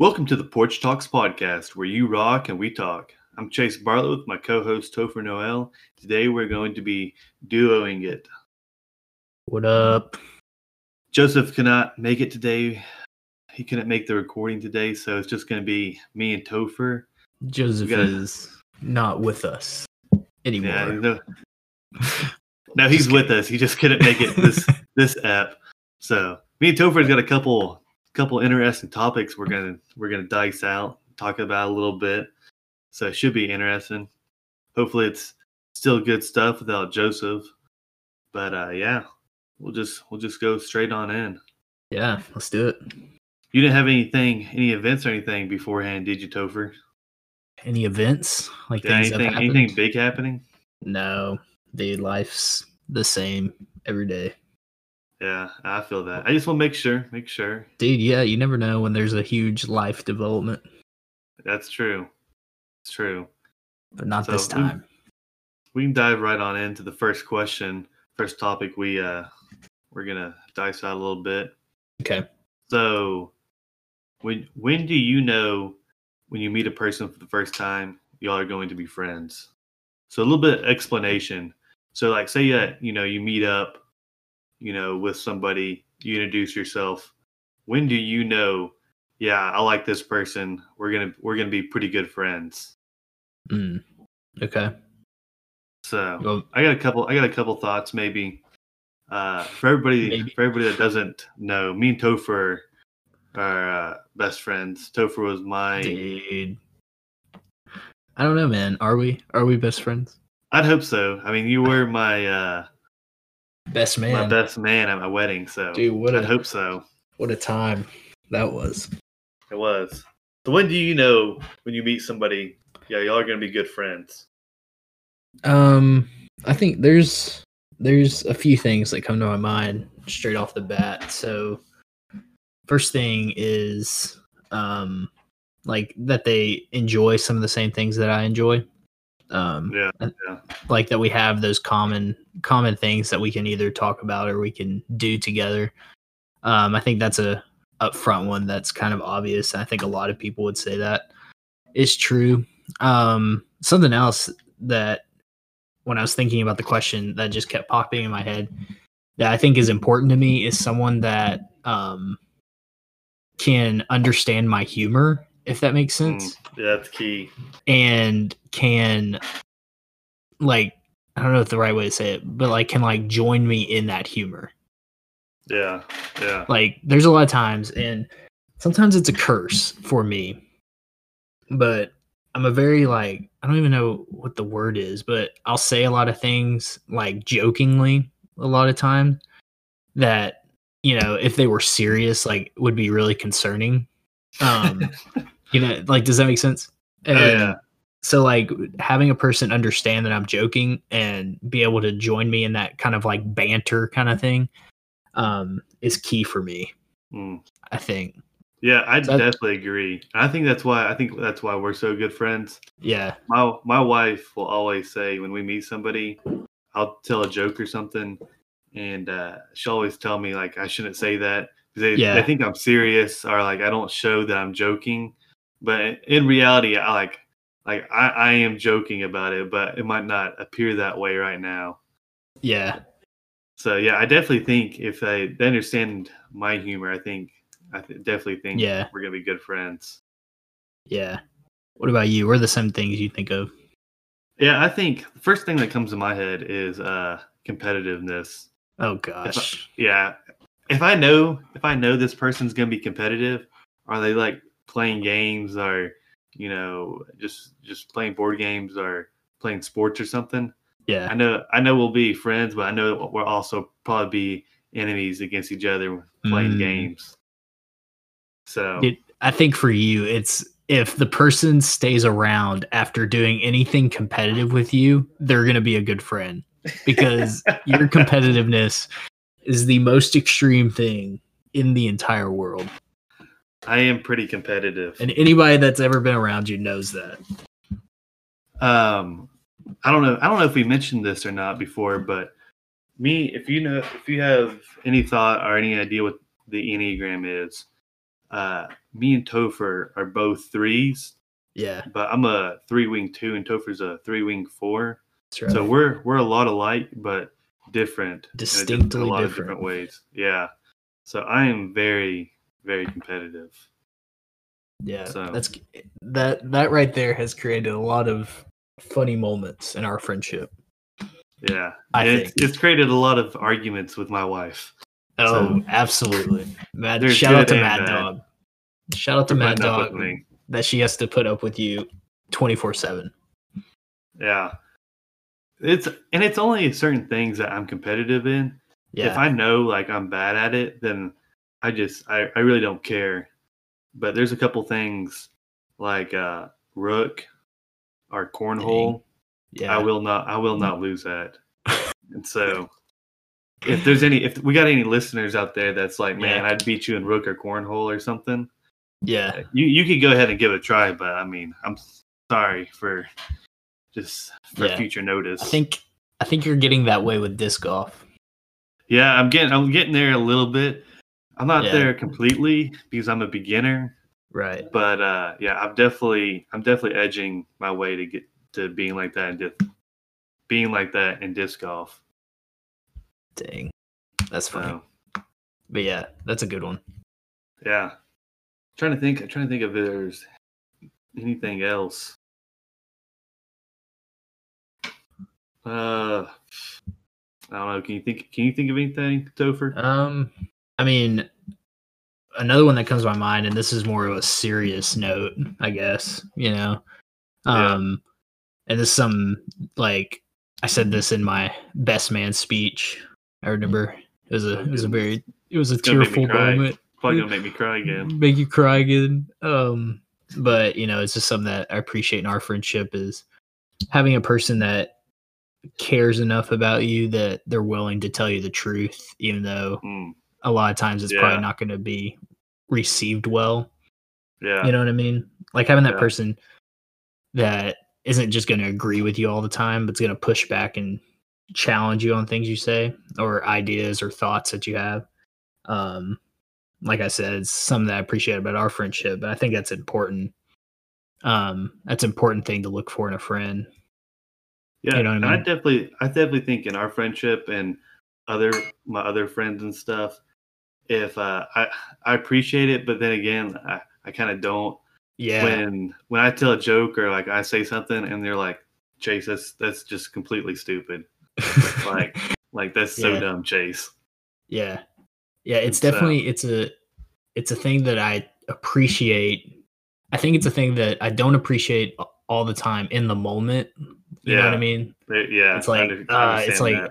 Welcome to the Porch Talks podcast, where you rock and we talk. I'm Chase Bartlett with my co-host Topher Noel. Today we're going to be duoing it. What up? Joseph cannot make it today. He couldn't make the recording today, so it's just going to be me and Topher. Joseph gotta- is not with us anymore. Yeah, no, no, he's with us. He just couldn't make it this this app. So me and Topher's got a couple couple interesting topics we're gonna we're gonna dice out, talk about a little bit. So it should be interesting. Hopefully it's still good stuff without Joseph. But uh yeah, we'll just we'll just go straight on in. yeah, let's do it. You didn't have anything any events or anything beforehand, did you, Topher? Any events like Yeah, anything anything big happening? No, dude, life's the same every day, Yeah, I feel that. I just want to make sure, make sure. dude. Yeah, you never know when there's a huge life development, That's true. It's true. but not So, this time. We can dive right on into the first question, first topic we uh we're gonna dice out a little bit. Okay. So when when do you know when you meet a person for the first time y'all are going to be friends? So a little bit of explanation. So like say uh, you know you meet up, you know, with somebody, you introduce yourself. When do you know, yeah, I like this person. We're gonna we're gonna be pretty good friends. Mm. Okay. So Well, I got a couple. I got a couple thoughts, maybe. Uh, for everybody, Maybe. for everybody that doesn't know, me and Topher are uh, best friends. Topher was my. dude. I don't know, man. Are we? Are we best friends? I'd hope so. I mean, you were my uh, Best man, my best man at my wedding, so Dude, what I'd hope so. what a time that was. It was. So when do you know when you meet somebody? Yeah, y'all are gonna be good friends. Um, I think there's there's a few things that come to my mind straight off the bat. So, first thing is um like that they enjoy some of the same things that I enjoy. Um, Yeah, yeah, like that we have those common common things that we can either talk about or we can do together. Um, I think that's a upfront one that's kind of obvious. I think a lot of people would say that is true. Um, something else that when I was thinking about the question that just kept popping in my head that I think is important to me is someone that um, can understand my humor, if that makes sense Mm, yeah, that's key. and can like I don't know if the right way to say it, but like can like join me in that humor. Yeah, yeah, Like there's a lot of times and sometimes it's a curse for me. But I'm a very like I don't even know what the word is, but I'll say a lot of things like jokingly a lot of times that you know, if they were serious like would be really concerning. Um you know, like does that make sense? Oh, yeah. so like having a person understand that I'm joking and be able to join me in that kind of like banter kind of thing um is key for me, Mm. I think. Yeah, I So I- definitely agree. I think that's why I think that's why we're so good friends. Yeah. my my wife will always say when we meet somebody, I'll tell a joke or something, and uh, she'll always tell me like I shouldn't say that they, Yeah. they think I'm serious or like I don't show that I'm joking, but in reality, I like like I, I am joking about it, but it might not appear that way right now. Yeah. So yeah, I definitely think if they, they understand my humor, I think I th- definitely think Yeah. we're gonna be good friends. Yeah. What about you? What are the some things you think of? Yeah, I think the first thing that comes to my head is uh competitiveness. Oh gosh. yeah if i know if i know this person's gonna be competitive are they like playing games or you know just just playing board games or playing sports or something? Yeah, i know i know we'll be friends but i know we'll also probably be enemies against each other playing Mm. games. So It, I think for you it's if the person stays around after doing anything competitive with you, they're going to be a good friend because your competitiveness is the most extreme thing in the entire world. i am pretty competitive And anybody that's ever been around you knows that. um i don't know i don't know if we mentioned this or not before but me if you know if you have any thought or any idea what the enneagram is uh, me and Topher are both threes, Yeah, but I'm a three wing two, and Topher's a three wing four. that's right. So we're we're a lot alike, but different, in a in Distinctly a lot of different. different ways. Yeah. So I am very very competitive. yeah, so- that's that that right there has created a lot of funny moments in our friendship. Yeah, I And think. it's created a lot of arguments with my wife. Oh, absolutely. Mad, shout out to Mad bad. Dog. Shout out to Mad Dog that she has to put up with you 24 7. Yeah, it's and it's only certain things that I'm competitive in. Yeah. If I know like I'm bad at it, then I just I, I really don't care. But there's a couple things like uh rook or cornhole. yeah. I will not I will not lose that. and so if there's any if we got any listeners out there that's like, man, Yeah. I'd beat you in rook or cornhole or something, Yeah. you you could go ahead and give it a try, but I mean, I'm sorry for just for Yeah. future notice. I think I think you're getting that way with disc golf. Yeah, I'm getting I'm getting there a little bit. I'm not Yeah. there completely because I'm a beginner, Right. but uh yeah, I'm definitely I'm definitely edging my way to get to being like that and disc being like that in disc golf. Dang. That's funny. So But yeah, that's a good one. yeah. trying to think I'm trying to think if there's anything else. Uh I don't know. Can you think can you think of anything, Topher? Um I mean another one that comes to my mind and this is more of a serious note, I guess, you know. Yeah. Um and this is some like I said this in my best man speech. I remember it was a it was a very it was a gonna make me tearful moment. Probably gonna make me cry again. make you cry again. Um, but you know, it's just something that I appreciate in our friendship is having a person that cares enough about you that they're willing to tell you the truth, even though Mm, a lot of times it's Yeah. probably not going to be received well. yeah. You know what I mean? Like having that Yeah. person that isn't just going to agree with you all the time, but's going to push back and challenge you on things you say or ideas or thoughts that you have. Um, like I said, it's something that I appreciate about our friendship, but I think that's important. Um, that's an important thing to look for in a friend. Yeah, You know I and I definitely, I definitely think in our friendship and other my other friends and stuff, if uh, I I appreciate it, but then again, I I kind of don't. Yeah. When when I tell a joke or like I say something and they're like, Chase, that's that's just completely stupid. Like like that's so Yeah. dumb, Chase. Yeah. Yeah, it's So- definitely it's a it's a thing that I appreciate. I think it's a thing that I don't appreciate all the time in the moment. You know what I mean? They- yeah, It's like, I uh, it's like-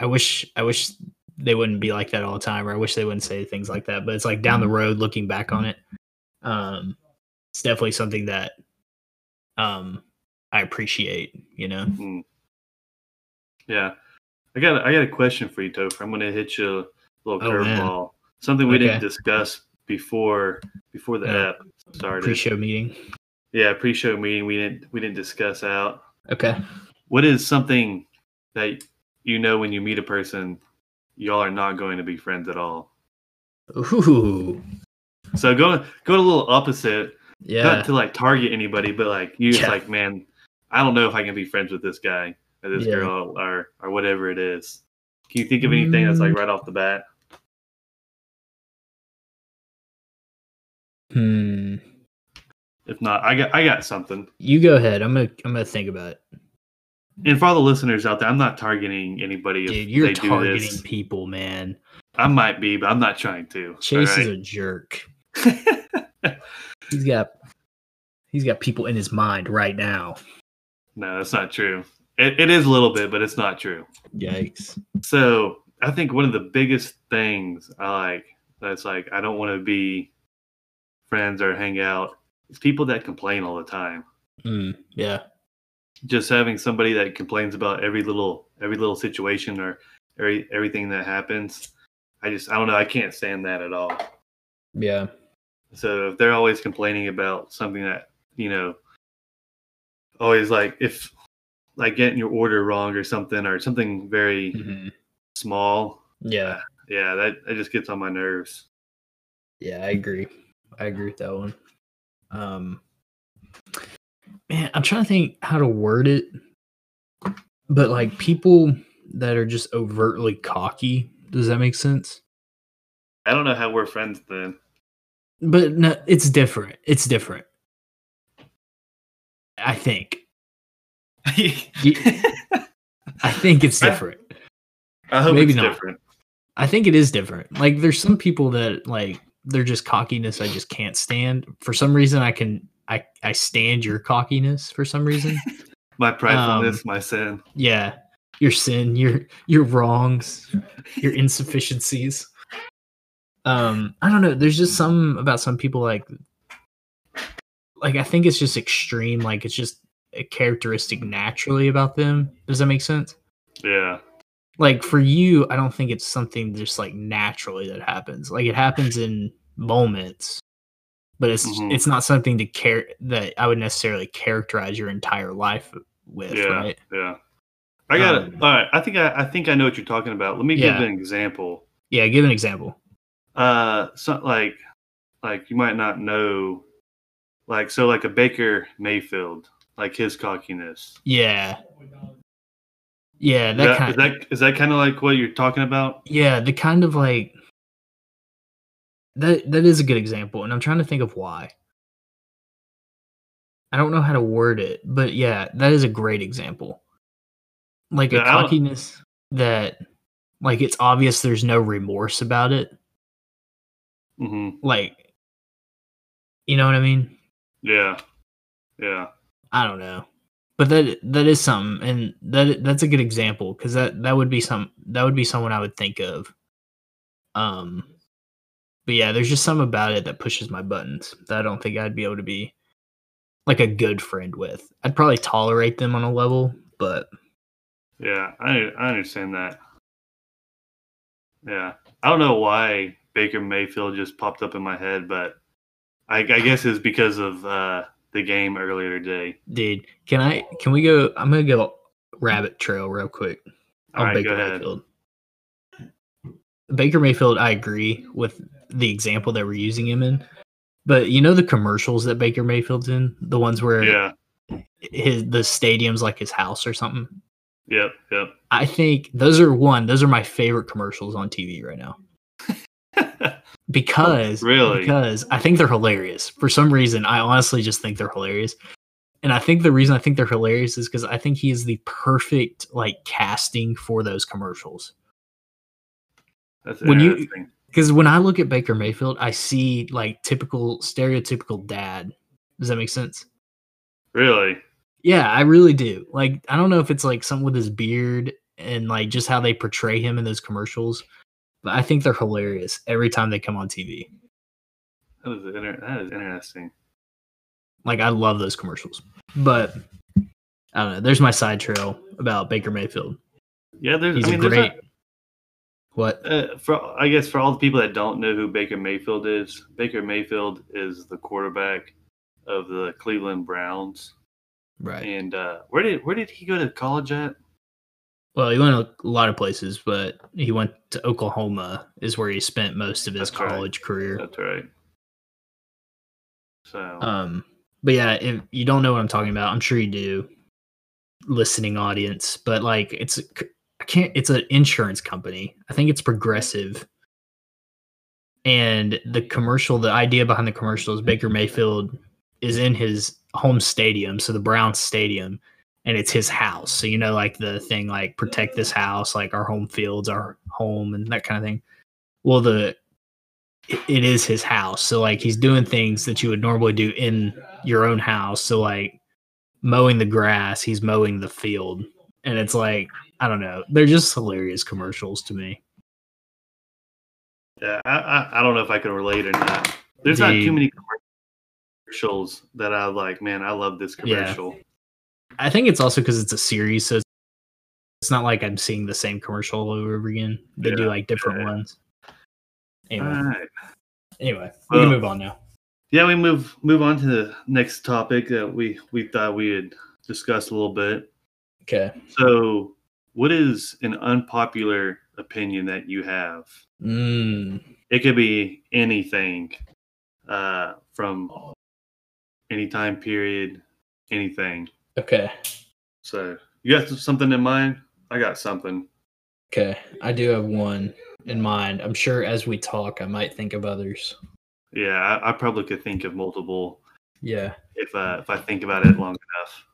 I wish I wish they wouldn't be like that all the time or I wish they wouldn't say things like that, but it's like down the road looking back on it. Um it's definitely something that um I appreciate, you know. Mm. Yeah, I got I got a question for you, Topher. I'm gonna hit you a little Oh, curveball. Something we didn't discuss before before the Yeah. app started. Pre-show meeting. Yeah, pre-show meeting we didn't we didn't discuss out. Okay. What is something that you know when you meet a person, y'all are not going to be friends at all? Ooh. So going going a little opposite, Yeah. not to like target anybody, but like you just Yeah. like, man, I don't know if I can be friends with this guy or this Yeah. girl or or whatever it is. Can you think of anything that's like Mm. right off the bat? Hmm. If not, I got I got something. You go ahead. I'm gonna I'm gonna think about it. And for all the listeners out there, I'm not targeting anybody if Dude, you're targeting people, man. I might be, but I'm not trying to. Chase is a jerk. He's got he's got people in his mind right now. no, that's not true. It, it is a little bit, but it's not true. Yikes. So I think one of the biggest things I like that's like I don't want to be friends or hang out is people that complain all the time. Mm, yeah. Just having somebody that complains about every little every little situation or every everything that happens. I just I don't know. I can't stand that at all. Yeah. So if they're always complaining about something that you know, always like if like getting your order wrong or something or something very Mhm. small, Yeah. yeah, that that just gets on my nerves. Yeah, I agree. I agree with that one. Um, man, I'm trying to think how to word it, but like people that are just overtly cocky. Does that make sense? I don't know how we're friends then. But no, it's different. It's different. I think. I think it's different. I hope Maybe it's not. different. I think it is different. Like there's some people that like they're just cockiness I just can't stand. For some reason I can I I stand your cockiness for some reason. My pridefulness, Um, my sin. yeah. Your sin, your your wrongs, your insufficiencies. Um I don't know, there's just some about some people like like I think it's just extreme like it's just a characteristic naturally about them. Does that make sense? Yeah. like for you i don't think it's something just like naturally that happens like it happens in moments but it's Mhm. it's not something to care that i would necessarily characterize your entire life with Yeah. right Yeah. I got it. Um, All right. I think I, I think I know what you're talking about. Let me give an example. yeah give an example Uh, so like, like you might not know, like so like a Baker Mayfield, like his cockiness. yeah yeah that that, kind is that is that kind of like what you're talking about? yeah the kind of like that that is a good example and i'm trying to think of why. I don't know how to word it but yeah that is a great example. Like Yeah, a cockiness that like it's obvious there's no remorse about it. Hmm like you know what i mean? Yeah. Yeah. i don't know. But that that is something and that that's a good example because that that would be some that would be someone i would think of. Um but yeah there's just something about it that pushes my buttons that i don't think i'd be able to be like a good friend with i'd probably tolerate them on a level but Yeah. I I understand that. Yeah. I don't know why Baker Mayfield just popped up in my head, but I, I guess it's because of uh, the game earlier today. dude can i can we go i'm gonna go rabbit trail real quick All on right, baker go ahead. mayfield baker mayfield i agree with the example that we're using him in but you know the commercials that baker mayfield's in the ones where Yeah. his the stadium's like his house or something Yep. Yep. i think those are one those are my favorite commercials on tv right now because Really? because I think they're hilarious. For some reason, I honestly just think they're hilarious. And I think the reason I think they're hilarious is because I think he is the perfect like casting for those commercials. That's When you- interesting. Because when I look at Baker Mayfield, I see like typical stereotypical dad. Does that make sense? really? Yeah, I really do. Like, I don't know if it's like something with his beard and like just how they portray him in those commercials, but I think they're hilarious every time they come on TV. That is, inter- that is interesting. Like I love those commercials. But I don't know. There's my side trail about Baker Mayfield. Yeah, there's. He's I mean, a there's great. not- What? uh, for I guess for all the people that don't know who Baker Mayfield is, Baker Mayfield is the quarterback of the Cleveland Browns. Right. And uh, where did where did he go to college at? Well, he went a lot of places, but he went to Oklahoma, is where he spent most of his That's right. college career. That's right. So Um, but yeah, if you don't know what I'm talking about, I'm sure you do, listening audience. But like, it's I can't. It's an insurance company. I think it's Progressive. And the commercial, the idea behind the commercial is Baker Mayfield is in his home stadium, so the Browns stadium, and it's his house. So you know, like the thing, like protect this house, like our home fields, our home, and that kind of thing. Well, the it- is his house. So like he's doing things that you would normally do in your own house. So like mowing the grass, he's mowing the field. And it's like, I don't know. They're just hilarious commercials to me. yeah, I, I I don't know if I can relate or not. There's not too many commercials that I like. Man, I love this Yeah. commercial. I think it's also because it's a series, so it's- not like I'm seeing the same commercial all over again. They do like different yeah. ones. Anyway, right. anyway, we can move on now. Yeah, we move move on to the next topic that we we thought we had discussed a little bit. Okay. So, what is an unpopular opinion that you have? Mm, It could be anything. uh, from any time period, anything. Okay. So you got something in mind? I got something. Okay. I do have one in mind. I'm sure as we talk, I might think of others. Yeah, I, I probably could think of multiple Yeah. if uh, if I think about it long enough.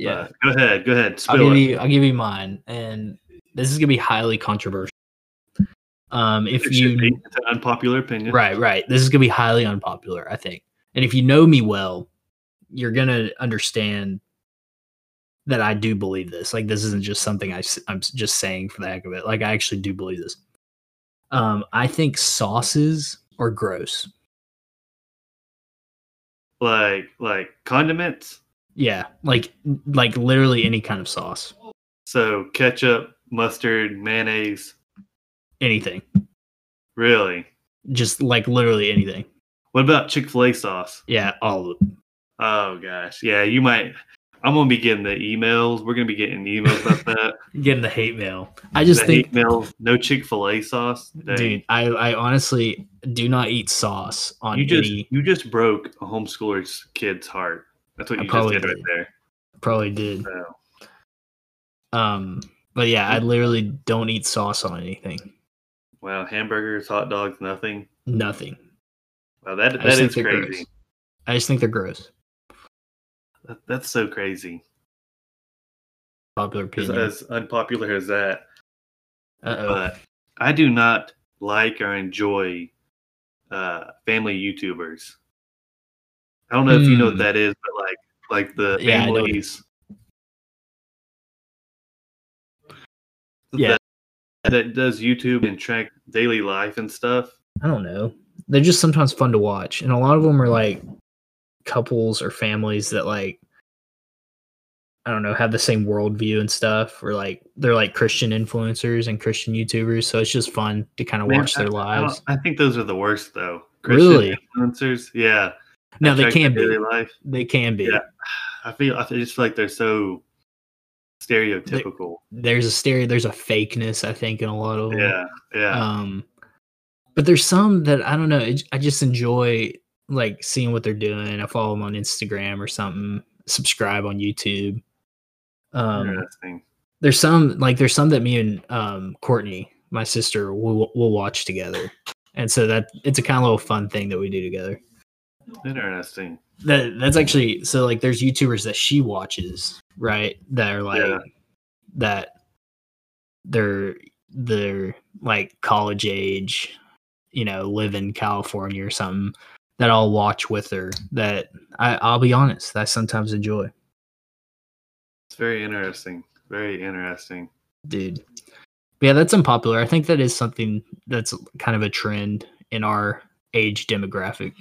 Yeah. But go ahead, go ahead, I'll give you I'll give you mine. And this is gonna be highly controversial. Um if It you It's an unpopular opinion. Right, right. This is gonna be highly unpopular, I think. And if you know me well, you're gonna understand that I do believe this. Like this isn't just something I, I, am just saying for the heck of it. Like I actually do believe this. Um, I think sauces are gross. Like like condiments. Yeah, like like literally any kind of sauce, So ketchup, mustard, mayonnaise. anything, Really? just like literally anything. What about Chick Fil A sauce? Yeah, all of it. Oh gosh, yeah. You might. I'm gonna be getting the emails. We're gonna be getting emails about that. Getting the hate mail. I just the think hate mails. No Chick Fil A sauce. Dang. dude I, I honestly do not eat sauce on you just any you just broke a homeschooler's kid's heart. That's what I you just probably did right did. there. probably did So, um but yeah i literally don't eat sauce on anything wow, hamburgers, hot dogs, nothing. nothing Wow, that that is that just is think they're crazy. gross. i just think they're gross That, that's so crazy. popular As, opinion as unpopular as that, uh-oh but I do not like or enjoy uh, family YouTubers. I don't know if you know what Hmm. that is, but like like the Yeah, I families. Yeah. That, that does YouTube and track daily life and stuff. i don't know they're just sometimes fun to watch and a lot of them are like couples or families that like i don't know have the same worldview and stuff or like they're like christian influencers and christian youtubers so it's just fun to kind of watch their I- I, lives don't- I think those are the worst though. Really? influencers, yeah. No they can be life. they can be Yeah. I feel I just feel like they're so stereotypical. there's a stereo there's a fakeness i think in a lot of them Yeah, yeah. um but there's some that i don't know it, i just enjoy like seeing what they're doing i follow them on instagram or something subscribe on youtube um there's some like there's some that me and um courtney my sister will will watch together and so that it's a kind of little fun thing that we do together Interesting. that that's actually so like there's youtubers that she watches right that are like Yeah. that they're they're like college age you know live in california or something that i'll watch with her that I, i'll be honest that i sometimes enjoy It's very interesting. Very interesting. dude But yeah that's unpopular i think that is something that's kind of a trend in our age demographic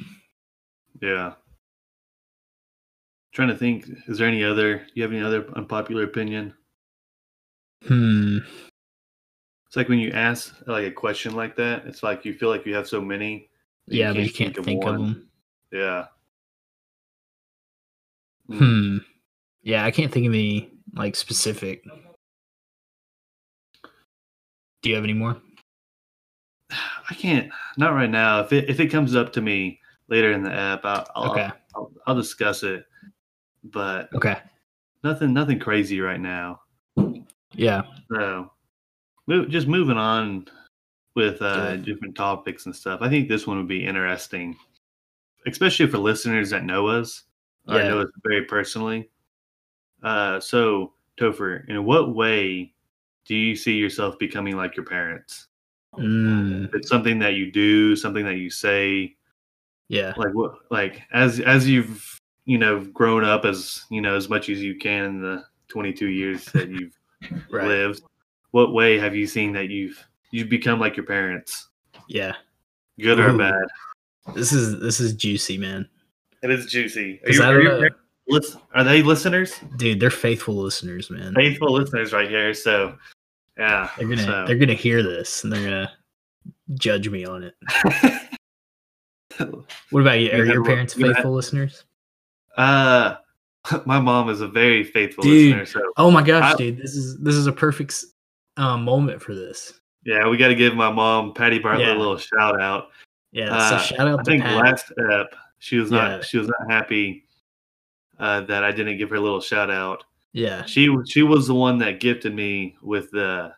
Yeah. Trying to think, is there any other you have any other unpopular opinion? hmm It's like when you ask like a question like that, it's like you feel like you have so many. yeah but you can't think of, them Yeah. Hmm. Hmm. Yeah, I can't think of any like specific. Do you have any more? I can't. Not right now. If it if it comes up to me later in the app, I'll I'll, Okay. I'll, I'll discuss it. But Okay. nothing nothing crazy right now. Yeah. So, move, just moving on with uh, Yeah. different topics and stuff. I think this one would be interesting, especially for listeners that know us or Yeah. know us very personally. Uh, so, Topher, in what way do you see yourself becoming like your parents? Mm, it's something that you do, something that you say, yeah. like what, like as as you've you know grown up as you know as much as you can in the 22 years that you've Right. lived what way have you seen that you've you've become like your parents Yeah. good or bad This is this is juicy, man. it is juicy are, you, are, you- are they listeners Dude, they're faithful listeners, man. faithful listeners right here so yeah They're gonna so. they're gonna hear this and they're gonna judge me on it. What about you? Are your parents had- faithful listeners? uh my mom is a very faithful Dude. listener so Oh my gosh, I- dude. This is this is a perfect um, moment for this. yeah we got to give my mom patty bartlett Yeah. a little shout out Yeah. Uh, so shout out I to think Pat. last ep she was not Yeah. she was not happy uh, that I didn't give her a little shout out. yeah. She she was the one that gifted me with the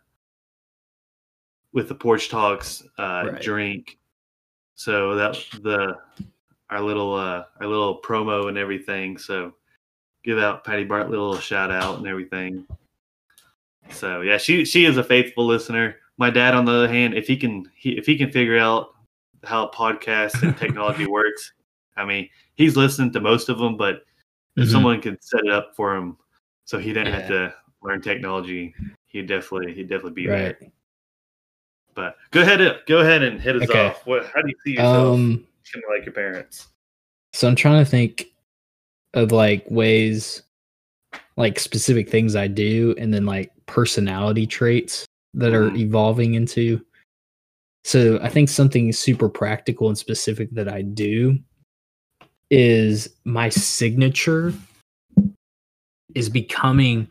with the porch talks uh, Right. drink. So that the our little uh, our little promo and everything. So give out Patty Bartlett a little shout out and everything. So yeah, she she is a faithful listener. My dad, on the other hand, if he can he, if he can figure out how podcasts and technology works, I mean, he's listened to most of them. But if Mhm. someone could set it up for him, so he didn't have to learn technology, he'd definitely he'd definitely be there. But go ahead, go ahead and hit us Okay. off. What? How do you see yourself? Um. kind of like your parents. So I'm trying to think of like ways, like specific things I do, and then like personality traits that are Mhm. evolving into. So I think something super practical and specific that I do is my signature is becoming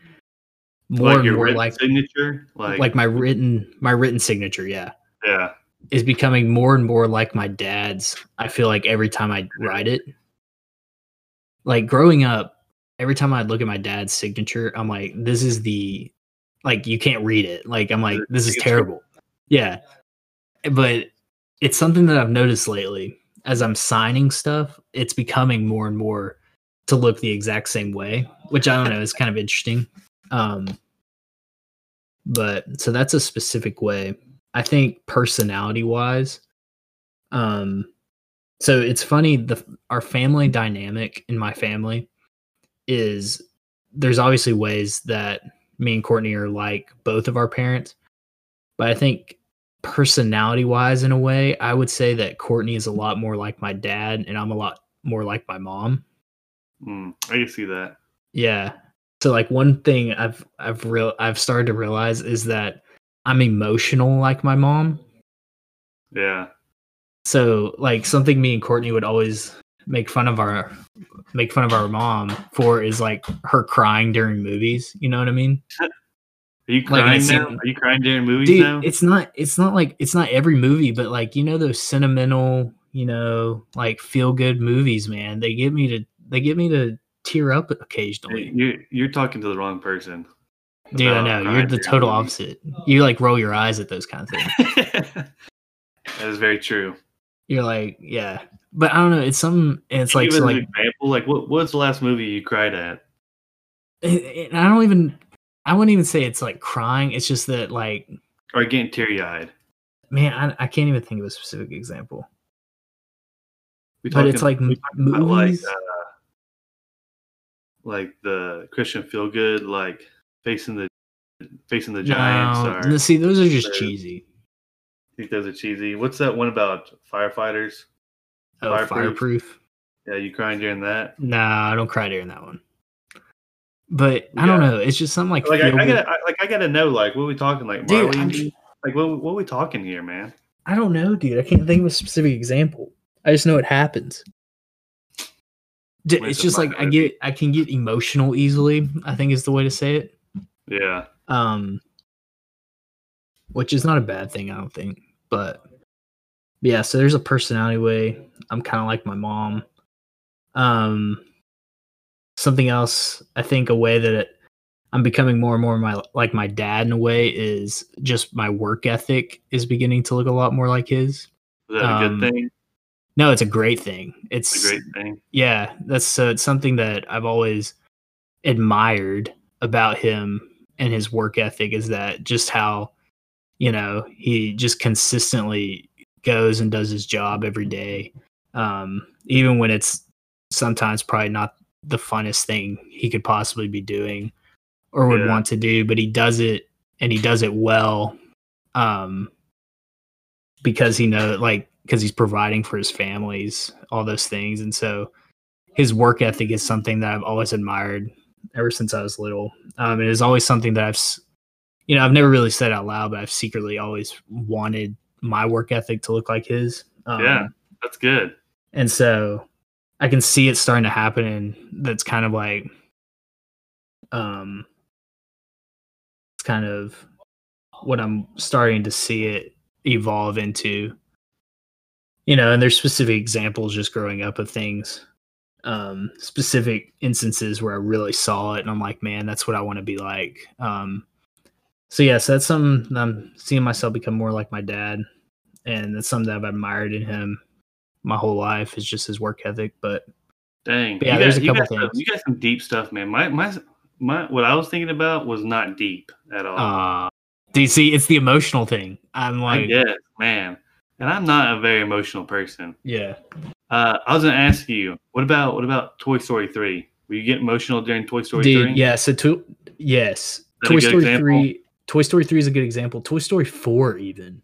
more like and your more like signature, like, like my written my written signature. Yeah yeah, is becoming more and more like my dad's. I feel like every time I write it. Like growing up, every time I look at my dad's signature, I'm like, this is the like you can't read it. Like I'm like, this is terrible. Yeah. But it's something that I've noticed lately as I'm signing stuff, it's becoming more and more to look the exact same way, which I don't know is kind of interesting. Um but so that's a specific way. I think personality wise, um, so it's funny the our family dynamic in my family is there's obviously ways that me and Courtney are like both of our parents, but I think personality wise, in a way, I would say that Courtney is a lot more like my dad, and I'm a lot more like my mom. mm, I can see that. Yeah. So like one thing I've I've real I've started to realize is that I'm emotional like my mom. Yeah, So like something me and Courtney would always make fun of our make fun of our mom for is like her crying during movies. You know what I mean? are you Like, crying seen- now? Are you crying during movies Dude, now? it's not it's not like it's not every movie, but like you know those sentimental, you know, like feel good movies, man. They get me to they get me to tear up occasionally. You're you're talking to the wrong person. Dude, I know. You're the total opposite. You like roll your eyes at those kind of things. that is very true. You're like, yeah. But I don't know. It's something. It's Can like, you so an like, example. Like, what what's the last movie you cried at? and I don't even. I wouldn't even say it's like crying. It's just that, like, Or getting teary eyed? man, I, I can't even think of a specific example. We But it's like about, like movies. uh, like the Christian feel good, like facing the facing the Giants. No, or see, those are just cheesy. I think those are cheesy. What's that one about firefighters? Oh, Fireproof. fireproof. Yeah, you crying during that? Nah, I don't cry during that one. But I don't know. It's just something like, Like I, I gotta, I, like I gotta know, like what are we talking? Like Dude, Marley? I'm and tr- me? like what, what are we talking here, man? I don't know, dude. I can't think of a specific example. I just know it happens. D- It's just like I get I can get emotional easily. I think is the way to say it. Yeah, Um, which is not a bad thing, I don't think. But yeah, so there's a personality way. I'm kind of like my mom. Um, something else. I think a way that it, I'm becoming more and more my like my dad in a way is just my work ethic is beginning to look a lot more like his. is that a Um, good thing? No, it's a great thing. It's It's a great thing. yeah, that's so it's something that I've always admired about him and his work ethic is that just how you know he just consistently goes and does his job every day um even when it's sometimes probably not the funnest thing he could possibly be doing or would Yeah. want to do but he does it and he does it well um because he know like because he's providing for his families all those things and so his work ethic is something that i've always admired ever since i was little um it is always something that i've you know i've never really said out loud but i've secretly always wanted my work ethic to look like his um, Yeah. That's good. and so i can see it starting to happen and that's kind of like um it's kind of what i'm starting to see it evolve into you know, and there's specific examples just growing up of things, um, specific instances where I really saw it, and I'm like, man, that's what I want to be like. Um, so yes, that's something I'm seeing myself become more like my dad, and that's something that I've admired in him my whole life is just his work ethic. But Dang. But yeah, you there's got, a couple got some, things. you got some deep stuff, man. My my my what I was thinking about was not deep at all. uh, do you see? It's the emotional thing. I'm like, guess, man. And I'm not a very emotional person. yeah, Uh, I was gonna ask you, what about what about Toy Story three? Will you get emotional during Toy Story three? Yeah. So to, yes, Toy Story example? three. Toy Story three is a good example. Toy Story four even.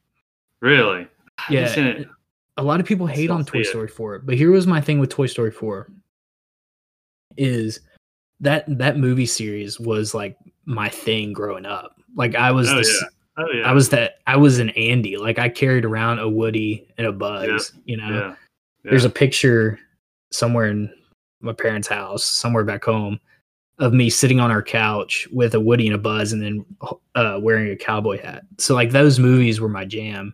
Really? Yeah. a lot of people hate on Toy it. Story 4, but here was my thing with Toy Story 4 is that that movie series was like my thing growing up. Like I was Oh, this, Oh yeah. I was that I was an Andy. Like I carried around a Woody and a Buzz, you know. Yeah. There's a picture somewhere in my parents' house, somewhere back home, of me sitting on our couch with a Woody and a Buzz and then uh, wearing a cowboy hat. So like those movies were my jam.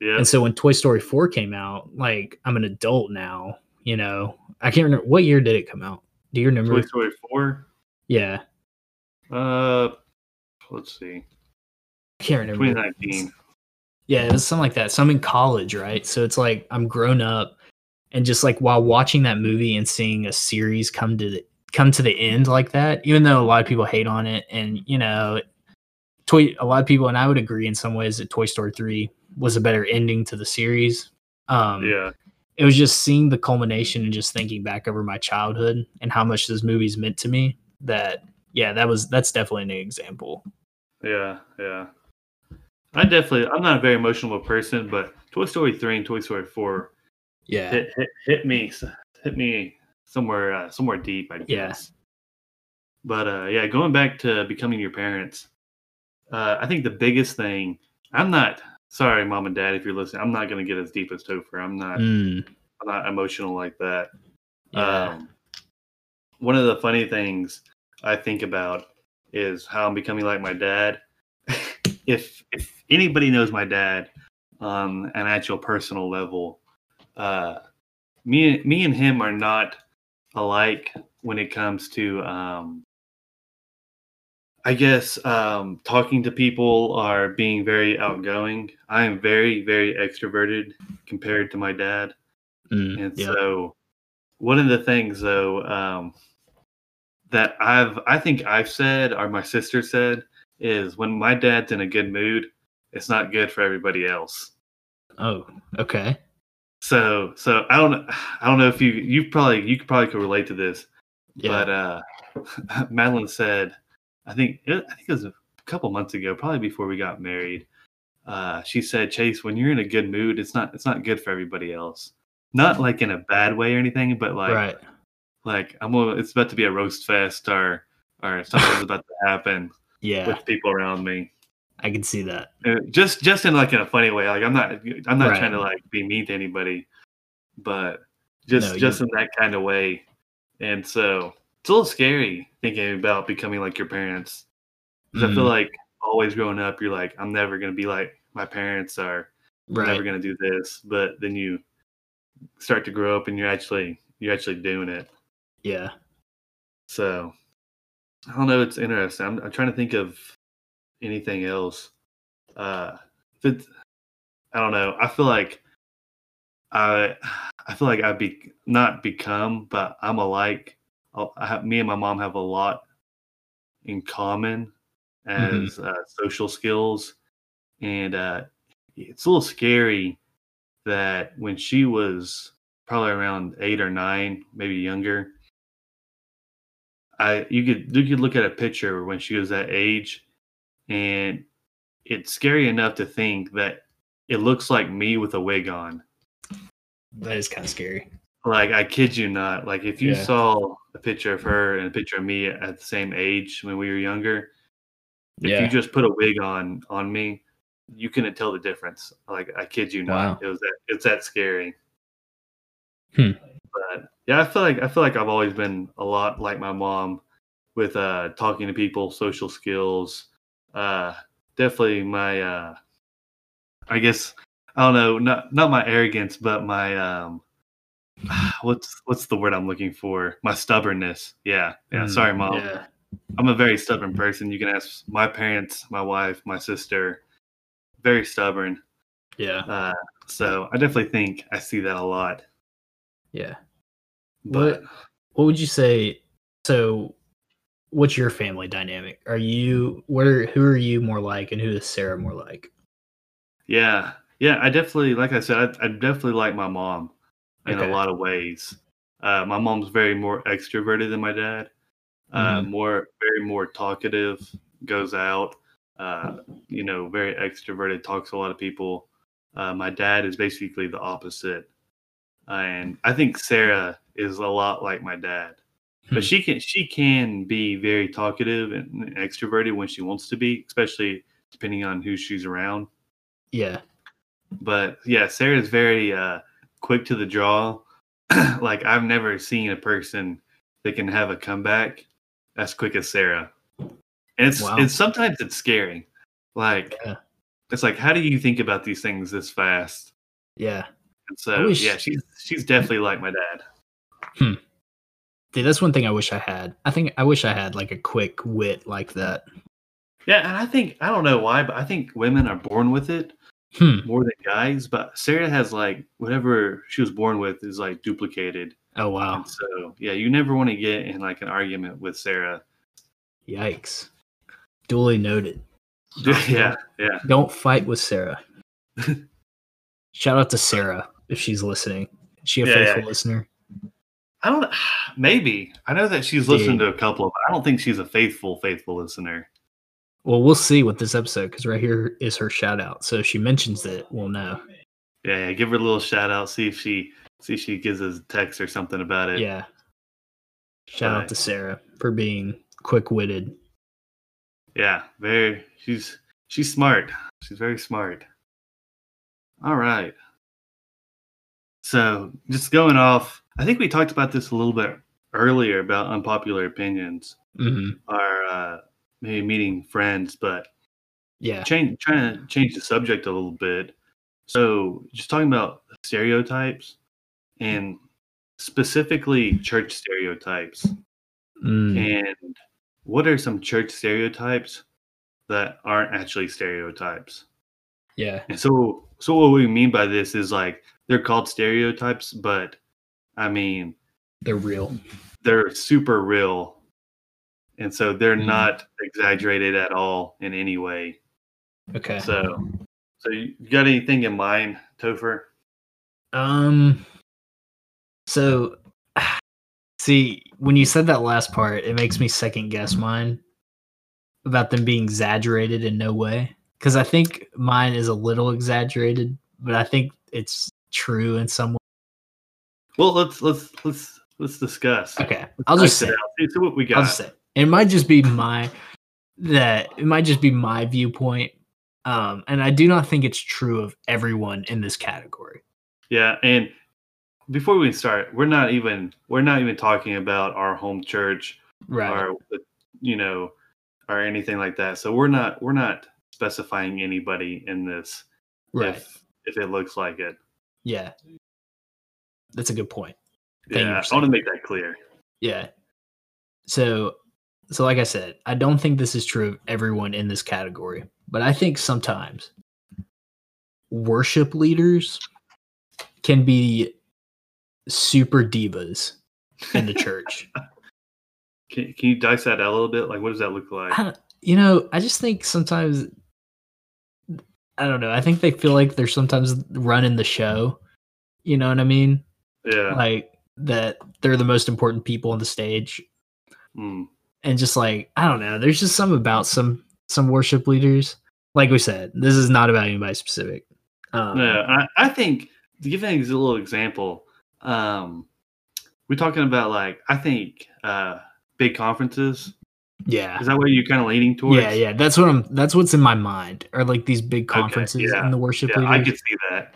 yeah. And so when Toy Story 4 came out, like I'm an adult now, you know. I can't remember what year did it come out? Do you remember? Toy Story four. yeah. Uh, let's see. Can't remember. 2019. Yeah, it was something like that. So I'm in college, right? So it's like I'm grown up and just like while watching that movie and seeing a series come to the come to the end like that, even though a lot of people hate on it and you know Toy a lot of people and I would agree in some ways that Toy Story 3 was a better ending to the series. Um Yeah. it was just seeing the culmination and just thinking back over my childhood and how much those movies meant to me that yeah that was that's definitely an example Yeah. Yeah. I definitely. I'm not a very emotional person, but Toy Story three and Toy Story four yeah hit hit, hit me hit me somewhere uh, somewhere deep. I Yeah. guess. But uh, yeah, going back to becoming your parents, uh, I think the biggest thing. I'm not sorry, mom and dad, if you're listening. I'm not going to get as deep as Topher. I'm not. Mm, I'm not emotional like that. yeah Um, one of the funny things I think about is how I'm becoming like my dad. if if anybody knows my dad on an actual personal level, uh, me me and him are not alike when it comes to um, I guess um, talking to people or being very outgoing. I am very very extroverted compared to my dad. mm, And yeah so, one of the things though um, that I've I think I've said or my sister said is when my dad's in a good mood, it's not good for everybody else. oh okay So so I don't I don't know if you you probably you could probably could relate to this, yeah but uh, Madeline said I think it, I think it was a couple months ago, probably before we got married. Uh, she said, Chase, when you're in a good mood, it's not it's not good for everybody else. Not like in a bad way or anything, but like right like I'm gonna, it's about to be a roast fest or or something's about to happen yeah with people around me. I can see that Uh, just just in like in a funny way. Like I'm not I'm not Right. trying to like be mean to anybody, but just No, just you- in that kind of way. And so it's a little scary thinking about becoming like your parents. 'Cause I feel Mm, like always growing up, you're like, I'm never gonna be like my parents I'm right never gonna do this. But then you start to grow up and you're actually you're actually doing it. yeah So I don't know. It's interesting. I'm, I'm trying to think of anything else. Uh, if I don't know. I feel like I I feel like I be not become, but I'm alike. I have, me and my mom have a lot in common as uh, social skills, and uh, it's a little scary that when she was probably around eight or nine, maybe younger, I you could you could look at a picture when she was that age, and it's scary enough to think that it looks like me with a wig on. that is kind of scary Like I kid you not. Like if you Yeah. saw a picture of her and a picture of me at the same age when we were younger, if yeah you just put a wig on on me, you couldn't tell the difference. Like I kid you not. Wow. It was that it's that scary. Hmm. But yeah, I feel like I feel like I've always been a lot like my mom with uh talking to people, social skills. Uh definitely my uh I guess I don't know, not not my arrogance, but my um, what's what's the word I'm looking for? My stubbornness. Yeah, yeah. Mm, sorry, mom. Yeah. I'm a very stubborn person. You can ask my parents, my wife, my sister. Very stubborn. Yeah. Uh, so I definitely think I see that a lot. Yeah. But What what would you say so what's your family dynamic? Are you what are who are you more like and who is Sarah more like? yeah, yeah, I definitely, like I said, I, I definitely like my mom in Okay. a lot of ways. Uh, my mom's very more extroverted than my dad. Uh, Mhm. more, very more talkative. Goes out, uh, you know, very extroverted. Talks to a lot of people. Uh, my dad is basically the opposite, and I think Sarah is a lot like my dad. Hmm. But she can she can be very talkative and extroverted when she wants to be, especially depending on who she's around. Yeah. But yeah, Sarah's very uh, quick to the draw. like I've never seen a person that can have a comeback as quick as Sarah. And it's Wow. it's sometimes it's scary. Like Yeah. it's like how do you think about these things this fast? Yeah. And so wish- yeah, she's she's definitely like my dad. Dude, that's one thing I wish I had. I think I wish I had like a quick wit like that. Yeah, and I think I don't know why, but I think women are born with it Hmm. more than guys. But Sarah has like whatever she was born with is like duplicated. Oh wow. And so yeah, you never want to get in like an argument with Sarah. Yikes. Duly noted. yeah, yeah. Don't fight with Sarah. Shout out to Sarah if she's listening. Is she a Yeah, yeah. faithful listener? I don't maybe. I know that she's listened to a couple of I don't think she's a faithful, faithful listener. Well, we'll see with this episode because right here is her shout out. So if she mentions it, we'll know. Yeah, yeah. Give her a little shout out, see if she see if she gives us a text or something about it. Yeah. Shout out Right. to Sarah for being quick witted. Yeah, very she's she's smart. She's very smart. All right. So just going off, I think we talked about this a little bit earlier about unpopular opinions hmm or uh, maybe meeting friends, but Yeah. change trying to change the subject a little bit. So just talking about stereotypes and specifically church stereotypes. Mm, And what are some church stereotypes that aren't actually stereotypes? yeah. And so so what we mean by this is like they're called stereotypes, but I mean They're real. they're super real. And so they're Mhm. not exaggerated at all in any way. Okay. So so you got anything in mind, Topher? Um. So, see, when you said that last part, it makes me second guess mine about them being exaggerated in no way. Because I think mine is a little exaggerated, but I think it's true in some way. Well, let's let's let's let's discuss. Okay, I'll just say. See, see what we got. I'll just say. It might just be my that it might just be my viewpoint. Um, and I do not think it's true of everyone in this category. Yeah, and before we start, we're not even we're not even talking about our home church Right. or you know or anything like that. So we're not we're not specifying anybody in this right. if if it looks like it. Yeah. That's a good point. Thank yeah, I want to make that clear. Yeah. So so like I said, I don't think this is true of everyone in this category, but I think sometimes worship leaders can be super divas in the church. Can, can you dice that out a little bit? Like, what does that look like? I you know, I just think sometimes I don't know. I think they feel like they're sometimes running the show. You know what I mean? Yeah. Like that they're the most important people on the stage Mm. and just like I don't know, there's just some about some some worship leaders. Like we said, this is not about anybody specific. Um, Yeah, I, I think to give an a little example, um, we're talking about like I think uh, big conferences. yeah, Is that what you're kind of leaning towards? yeah, yeah. That's what I'm. That's what's in my mind. Or like these big Okay, conferences yeah, in the worship leaders. Yeah, I could see that.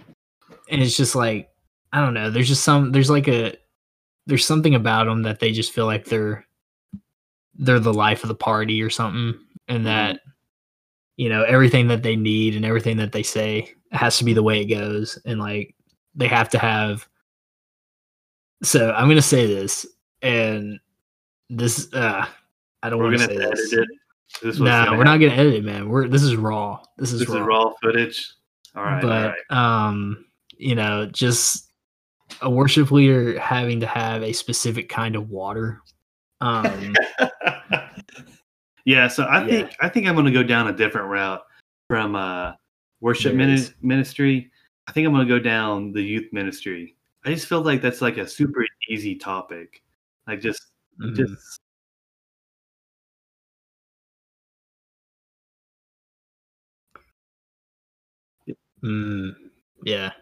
and it's just like I don't know. There's just some. There's like a. There's something about them that they just feel like they're. They're the life of the party or something, and Mm-hmm. that. You know everything that they need and everything that they say has to be the way it goes and like they have to have so i'm gonna say this and this uh i don't want to say this it. This no gonna we're not gonna edit it man we're this is raw this is This raw, is raw footage. All right. but um you know just a worship leader having to have a specific kind of water um yeah. So I Yeah. think I think I'm gonna go down a different route from uh, worship ministry. I think I'm gonna go down the youth ministry. I just feel like that's like a super easy topic. Like just mhm. just Mm, yeah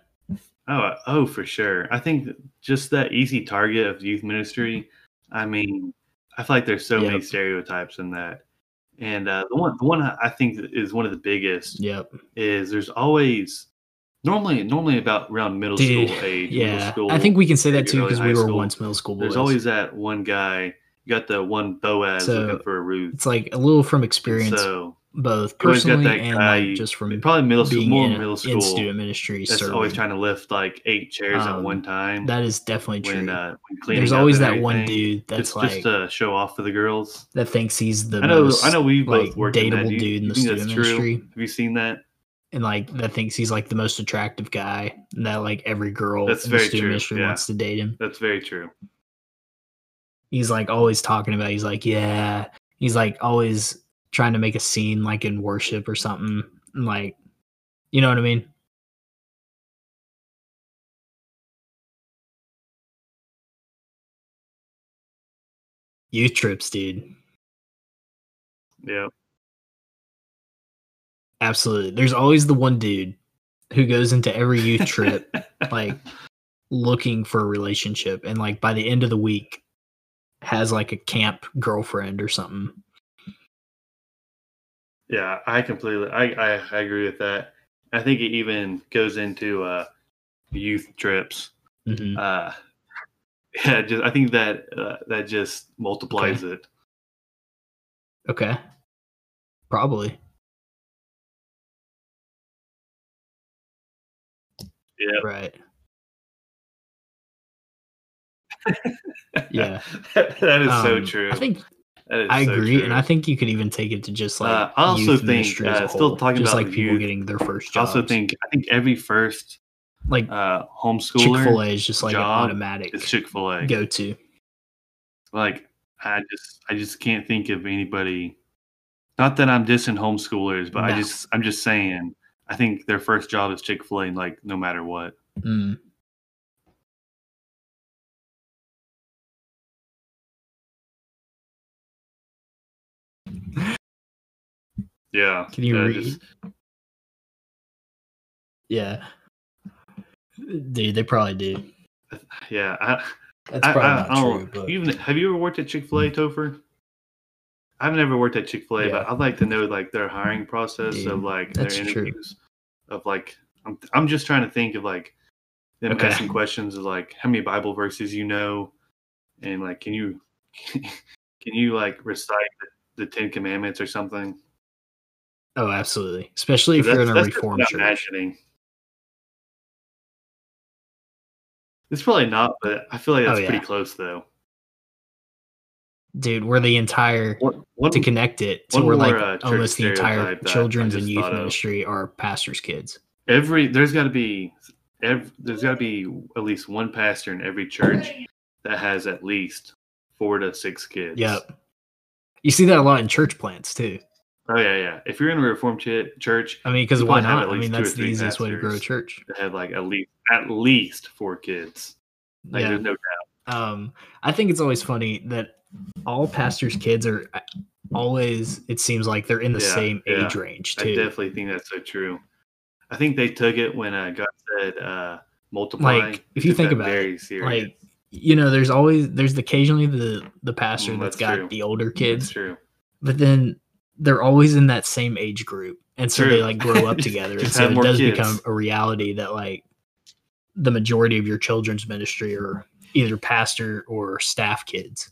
Oh, oh, for sure. I think just that easy target of youth ministry. I mean, I feel like there's so many stereotypes in that, and uh, the one, the one I think is one of the biggest yep is there's always normally, normally about around middle Dude, school age. yeah school, i think we can say that too because we were school. once middle school boys There's always that one guy. You got the one Boaz So, looking for a Ruth. it's like a little from experience So both personally and guy, like just from probably middle school, more in, middle school. in student ministry that's always trying to lift like eight chairs at Um, one time. that is definitely true when uh, when there's always that one dude that's just, like just to show off for the girls. that thinks he's the I know, most I know, we both like worked in that. dateable you- dude in the student ministry Have you seen that? and like that thinks he's like the most attractive guy and that like every girl That's in the very student true, ministry yeah. wants to date him That's very true. he's like always talking about he's like yeah he's like always trying to make a scene like in worship or something like you know what i mean? Youth trips dude. Yeah, absolutely. There's always the one dude who goes into every youth trip like looking for a relationship and like by the end of the week has like a camp girlfriend or something yeah, I completely, I, I, I agree with that. I think it even goes into uh, youth trips. Mhm. Uh, yeah, just I think that uh, that just multiplies it. okay probably Yeah, right Yeah. that is so Um, true. i think i so agree and i think you could even take it to just like Uh, I also youth think, ministry as uh, a still talking just about like people youth, getting their first I also think I think every first like uh, homeschooler chick-fil-a is just like an automatic Chick Fil A. go to Like I just I just can't think of anybody. Not that I'm dissing homeschoolers, but I just I'm just saying I think their first job is Chick Fil A. Like no matter what. mm. Yeah. Can you yeah, read? just- yeah dude they probably do yeah. I, that's probably I, not I don't- true but Even have you ever worked at Chick Fil A, mm. Topher? I've never worked at Chick Fil A, but I'd like to know like their hiring process Dude, of like their that's true. interviews. Of like, I'm I'm just trying to think of like them Okay. asking questions of like how many Bible verses you know, and like can you can you like recite the, the Ten Commandments or something? oh absolutely especially if you're in a That's- that's just reformed what church imagining. It's probably not, but I feel like Oh, that's yeah. pretty close though. dude we're the entire One, one, to connect it so we're like uh, almost the entire stereotype that I children's and youth thought of. ministry are pastors kids every there's got to be every, there's got to be at least one pastor in every church that has at least four to six kids. yep you see that a lot in church plants too Oh yeah, yeah. If you're in a reformed ch- church, i mean because why not i mean least two or that's the easiest way to grow a church have like at least at least four kids. Like yeah there's no doubt. um i think it's always funny that all pastors kids are uh, always it seems like they're in the Yeah, same yeah. age range I too definitely think that's so true. I think they took it when uh, God said uh, multiply. Like, if you think about it, very serious. like you know there's always there's occasionally the the pastor Mm, that's that's got true. the older That's kids true. but then they're always in that same age group and so they like grow up together and so it does kids. become a reality that like the majority of your children's ministry are either pastor or staff kids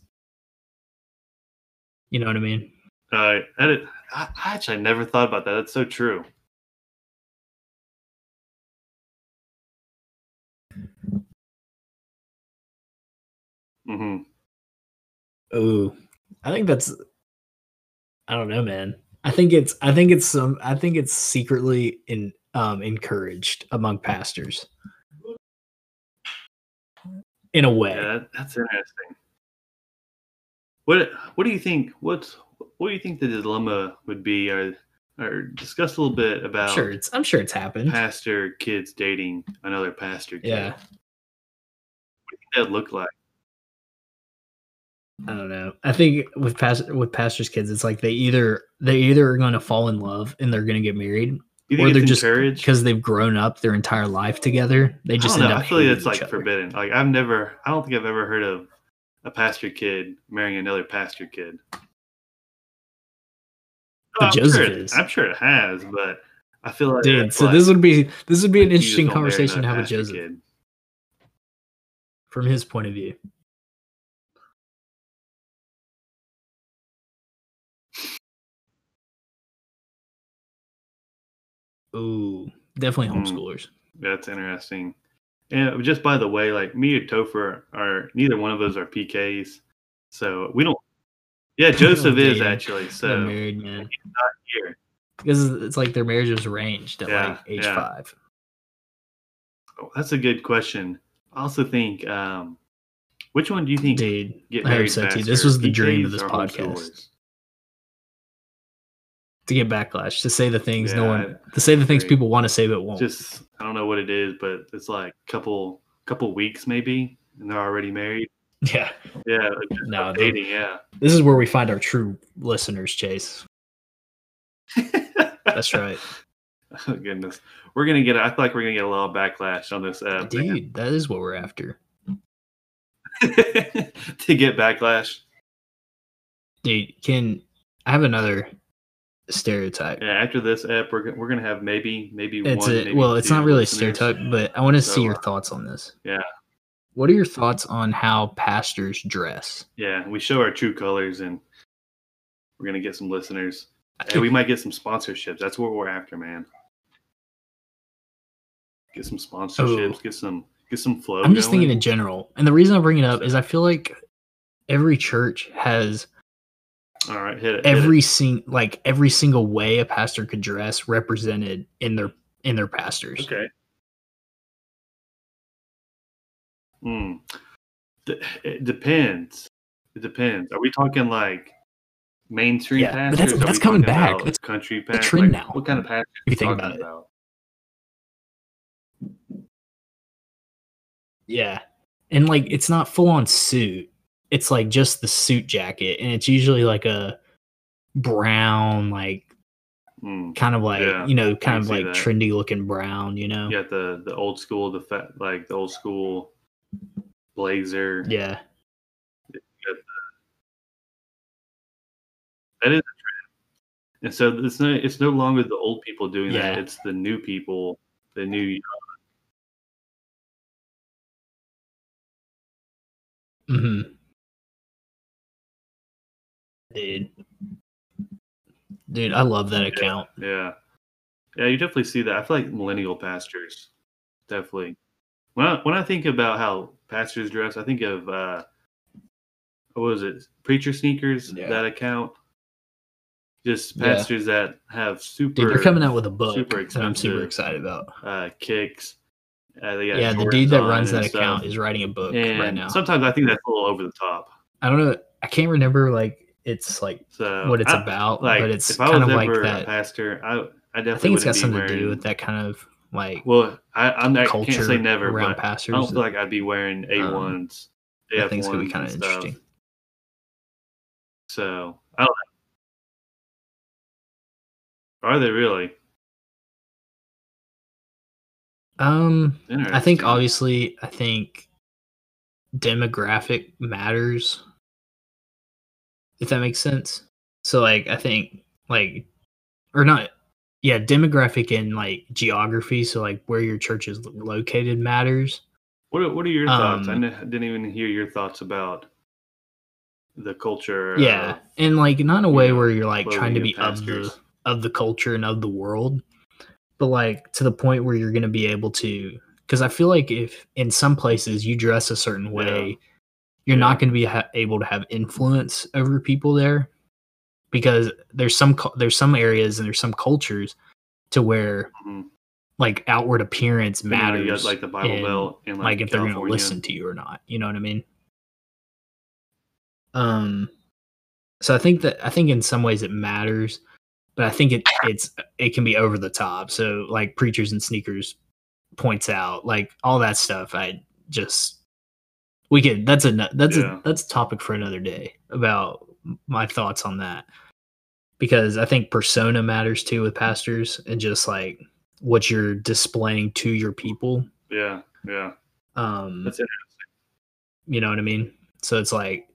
you know what i mean Uh, I, I actually never thought about that. That's so true. Hmm Ooh, I think that's. I don't know, man. I think it's. I think it's some. I think it's secretly in um encouraged among pastors. In a way, Yeah, that's interesting. What What do you think? What's What do you think the dilemma would be? Or or discuss a little bit I'm about sure it's. I'm sure it's happened. pastor kids dating another pastor. Kid. Yeah, What do you think that'd look like? I don't know. I think with past with pastors' kids, it's like they either they either are going to fall in love and they're going to get married, or they're just because they've grown up their entire life together. They just I don't end know. up. I feel like it's like other. forbidden. Like I've never. I don't think I've ever heard of a pastor kid marrying another pastor kid. But I'm sure it-. I'm sure it has, but I feel like Dude, so like- this would be this would be an interesting conversation to have with Joseph kid. from his point of view. Ooh, definitely Hmm. homeschoolers. That's interesting. And just by the way, like me and Topher are neither one of us are PKs, so we don't. Yeah, Joseph is dude. actually. They're So married man not here, because it's like their marriage was arranged at Yeah, like age yeah. five. Oh, that's a good question. I also think, um, which one do you think Dude, get I hope married so too. This was the dream of this podcast homeschoolers? To get backlash to say the things no one to say the things people want to say but won't. Just I don't know what it is, but it's like couple couple weeks maybe, and they're already married. yeah, Yeah, no, dating. Yeah, this is where we find our true listeners, Chase. That's right, oh goodness, we're gonna get. I feel like we're gonna get a lot of backlash on this app, man. dude. That is what we're after. to get backlash. Dude, can I have another stereotype? Yeah, after this app, we're we're gonna have maybe maybe It's one. a maybe well, it's not really a stereotype, but I want to So, see your thoughts on this. yeah. What are your thoughts on how pastors dress? Yeah, we show our true colors, and we're gonna get some listeners. And we might get some sponsorships. That's what we're after, man. Get some sponsorships. Oh. Get some get some flow. I'm just going. thinking in general, and the reason I bring it up is I feel like every church has All right, hit it. every it. sing like every single way a pastor could dress represented in their in their pastors. Okay. Hmm. D- it depends. It depends. Are we talking like mainstream Yeah, but pastors? that's- that's coming back. about That's country pastors. trend now. What kind of pastors? If you think about it. Yeah. And like it's not full on suit. It's like just the suit jacket and it's usually like a brown like Hmm. kind of like Yeah, you know kind of like that. trendy looking brown, you know. You got the the old school, the fat like the old school blazer. Yeah. That is a trend. And so it's no it's no longer the old people doing that. It's the new people, the new Mhm. Dude. Dude, I love that account. Yeah. Yeah, you definitely see that. I feel like millennial pastors definitely. When I when I think about how pastors dress, I think of uh what was it? Preacher sneakers, Yeah. that account. Just Yeah. pastors that have super Dude, they're coming out with a book super that I'm super excited about. uh kicks. Uh, they got Yeah, the dude that runs that stuff. account is writing a book and right now. sometimes I think that's a little over the top. I don't know. I can't remember like it's like So what it's I- about, like but it's kind of like that. pastor, I I definitely I think it's got something to do with that kind of like Well, I I'm I culture can't say never, around but pastors. I don't feel like I'd be wearing A ones. I think it's gonna be kind of interesting. So I don't. Are they really? Um, I think obviously, I think demographic matters. If that makes sense. So, like, I think, like, or not, yeah, demographic and like geography. So, like, where your church is located matters. What are, what are your thoughts? I um, n- didn't even hear your thoughts about the culture. Yeah, of- and like not in a way know, where you're like trying to be of of the of the culture and of the world, but like to the point where you're going to be able to. Because I feel like if in some places you dress a certain way, you're not going to be ha- able to have influence over people there because there's some there's some areas and there's some cultures to where Mhm. like outward appearance matters you got like the Bible in, Belt and like, if they're going to listen to you or not you know what i mean? Um so i think that i think in some ways it matters but i think it it's it can be over the top. So like preachers and sneakers points out like all that stuff i just we can that's a that's Yeah. a that's a topic for another day about my thoughts on that. Because i think persona matters too with pastors and just like what you're displaying to your people. Yeah, yeah, um that's it. you know what i mean? So it's like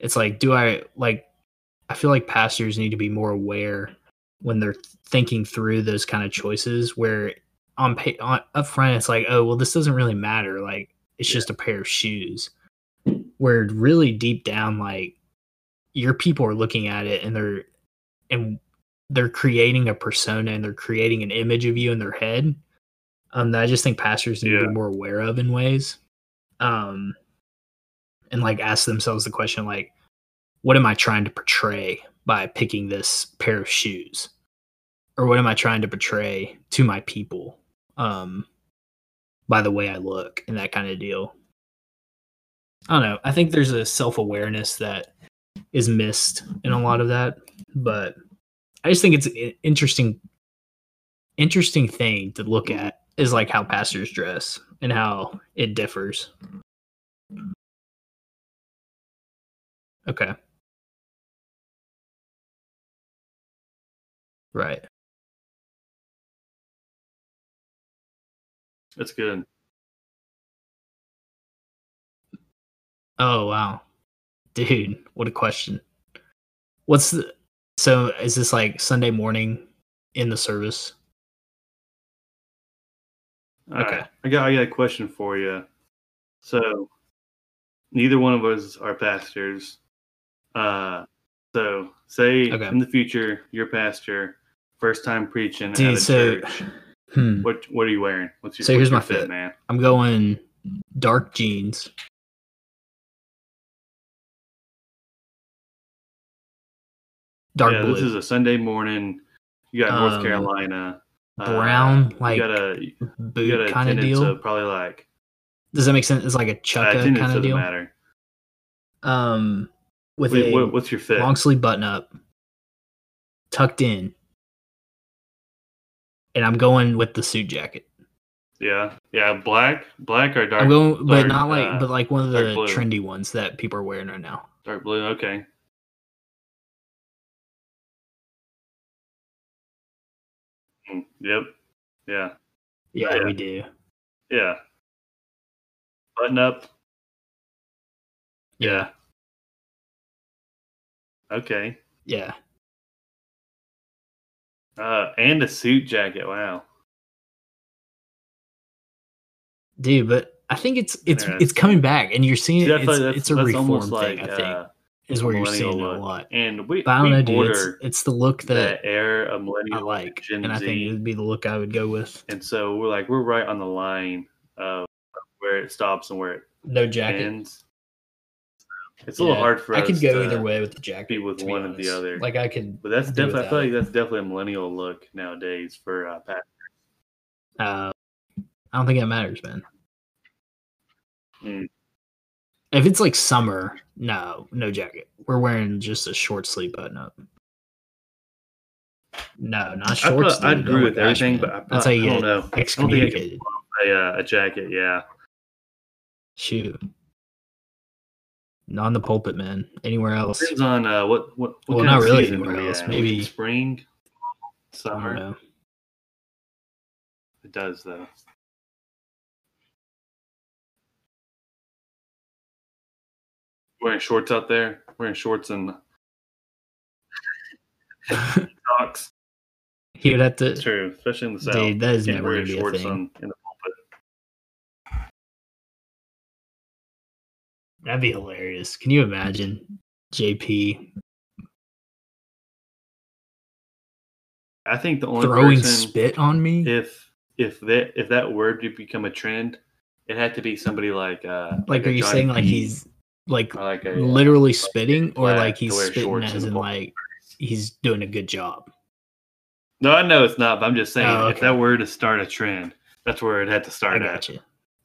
it's like do i like i feel like pastors need to be more aware when they're thinking through those kind of choices where on pay on up front it's like oh well this doesn't really matter. Like it's Yeah. just a pair of shoes where really deep down like your people are looking at it and they're and they're creating a persona and they're creating an image of you in their head um that i just think pastors need to be more aware of in ways. Um and like ask themselves the question like what am i trying to portray by picking this pair of shoes? Or what am i trying to portray to my people? Um by the way i look and that kind of deal. I don't know. I think there's a self-awareness that is missed in a lot of that but i just think it's an interesting interesting thing to look at is like how pastors dress and how it differs. Okay. Right That's good. oh wow dude what a question what's the so is this like sunday morning in the service All Okay. right. I got I got a question for you. So, neither one of us are pastors. Uh, so say Okay. in the future you're pastor, first time preaching Dude, at a so- church. Hmm. What what are you wearing? What's your So here's your my fit. man? i'm going dark jeans dark yeah, blue this is a Sunday morning. You got North Um, Carolina. brown, you like, got a you got boot a kind of deal probably like does that make sense it's like a uh, chukka attendance kind of doesn't deal matter. um with Wait, a what, what's your fit? long sleeve button up, tucked in, and I'm going with the suit jacket. Yeah, yeah, black, black or dark. I'm going, but dark, not like, uh, but like one of the trendy ones that people are wearing right now. dark blue. Okay. Mm, Yep. Yeah. Yeah, Yeah. we do. Yeah. Button up. Yeah, Okay. yeah. Uh, and a suit jacket. Wow. dude. But I think it's it's Yeah, it's coming back, and you're seeing it. It's, it's a reform thing. like I think uh, is where you're seeing it a lot. And we, But I don't know, dude. It's, it's the look that that air of I millennial like, Gen and I think it would be the look I would go with. and so we're like we're right on the line of where it stops and where it No jacket. ends. It's a little Yeah, hard for I us. could go to, either way with the jacket. be with one or the other. Like I could. But that's definitely I feel like that's definitely a millennial look nowadays for uh, Pat. Uh, I don't think that matters, man. Mm. If it's like summer, no, no jacket. We're wearing just a short sleeve button up. No, not I shorts. feel- I'd agree Oh with everything, man. but I, that's I, how you I don't know. I don't think I excommunicated. pull a, uh, a jacket. Yeah. Shoot. Not in the pulpit, man. Anywhere else. Depends on uh, what what, what Well, kind not of really anywhere else. Maybe- spring, summer. It does though. Wearing shorts out there, wearing shorts and socks. he would have to. True, especially in the south. Dude, that is never gonna be a thing. on in the That'd be hilarious. Can you imagine JP I think the only throwing person spit on me? if if that if that word did become a trend it had to be somebody like uh Like, a are you Johnny saying like he's like like a uh, literally spitting, or like he's spitting as in like he's doing a good job? No, I know it's not, but I'm just saying Oh, if that were to start a trend, that's where it had to I start at. you.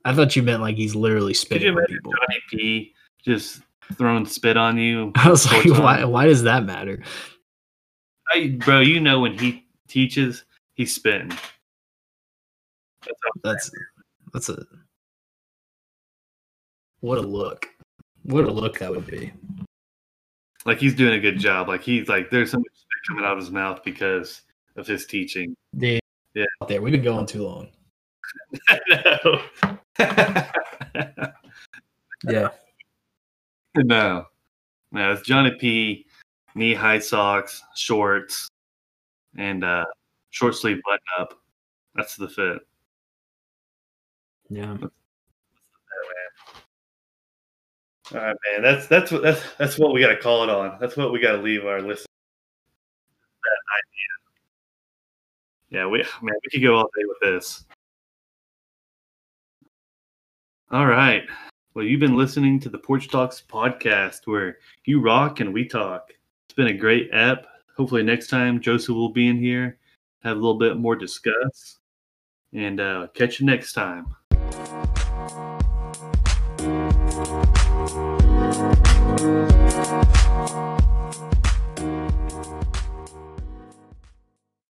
I thought you meant like he's literally spitting on people. Johnny P just throwing spit on you? I was like, on? why? Why does that matter? I, bro, you know when he teaches, he's spitting. That's That's that's a what a look. What a look that would be. like he's doing a good job. Like he's like there's so much spit coming out of his mouth because of his teaching. Dude, Yeah. Out There, we've been going too long. No. Yeah. no. No, it's Johnny P, knee high socks, shorts, and uh short sleeve button up. That's the fit. Yeah. All right, man. That's that's what that's that's what we got to call it on. That's what we got to leave our listeners. That idea. Yeah, we man, we could go all day with this. All right. Well, you've been listening to the Porch Talks podcast, where you rock and we talk. It's been a great app. Hopefully, next time Joseph will be in here, have a little bit more discuss, and uh, catch you next time.